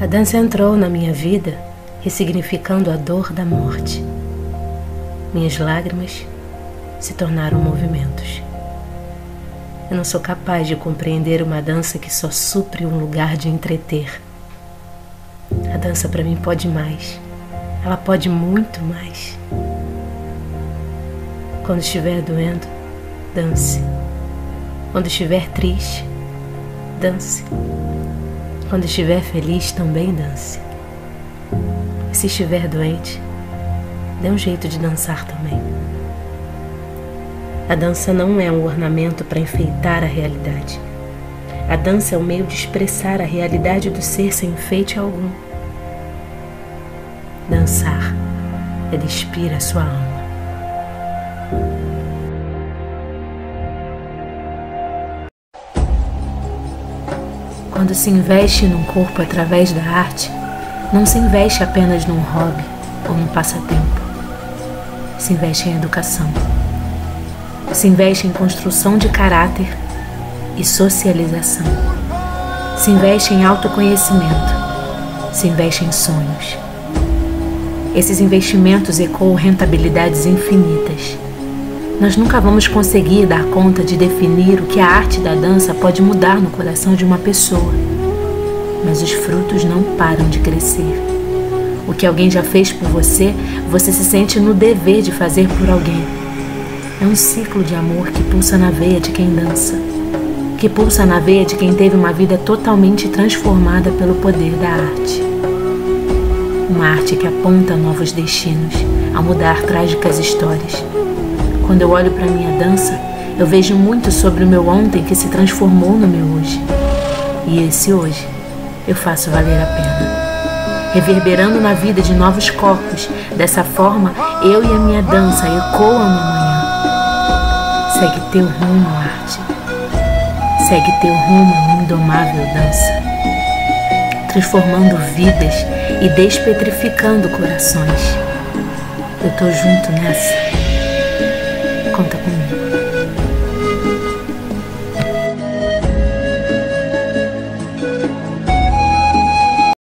A dança entrou na minha vida, ressignificando a dor da morte. Minhas lágrimas se tornaram movimentos. Eu não sou capaz de compreender uma dança que só supre um lugar de entreter. A dança para mim pode mais. Ela pode muito mais. Quando estiver doendo, dance. Quando estiver triste, dance. Quando estiver feliz, também dance. E se estiver doente, dê um jeito de dançar também. A dança não é um ornamento para enfeitar a realidade. A dança é o um meio de expressar a realidade do ser sem enfeite algum. Dançar é despir a sua alma. Quando se investe num corpo através da arte, não se investe apenas num hobby ou num passatempo. Se investe em educação. Se investe em construção de caráter e socialização. Se investe em autoconhecimento. Se investe em sonhos. Esses investimentos ecoam rentabilidades infinitas. Nós nunca vamos conseguir dar conta de definir o que a arte da dança pode mudar no coração de uma pessoa. Mas os frutos não param de crescer. O que alguém já fez por você, você se sente no dever de fazer por alguém. É um ciclo de amor que pulsa na veia de quem dança, que pulsa na veia de quem teve uma vida totalmente transformada pelo poder da arte. Uma arte que aponta novos destinos, a mudar trágicas histórias quando eu olho para minha dança, eu vejo muito sobre o meu ontem que se transformou no meu hoje. E esse hoje eu faço valer a pena. Reverberando na vida de novos corpos, dessa forma eu e a minha dança ecoam no amanhã. Segue teu rumo, arte. Segue teu rumo, indomável dança. Transformando vidas e despetrificando corações. Eu tô junto nessa conta comigo.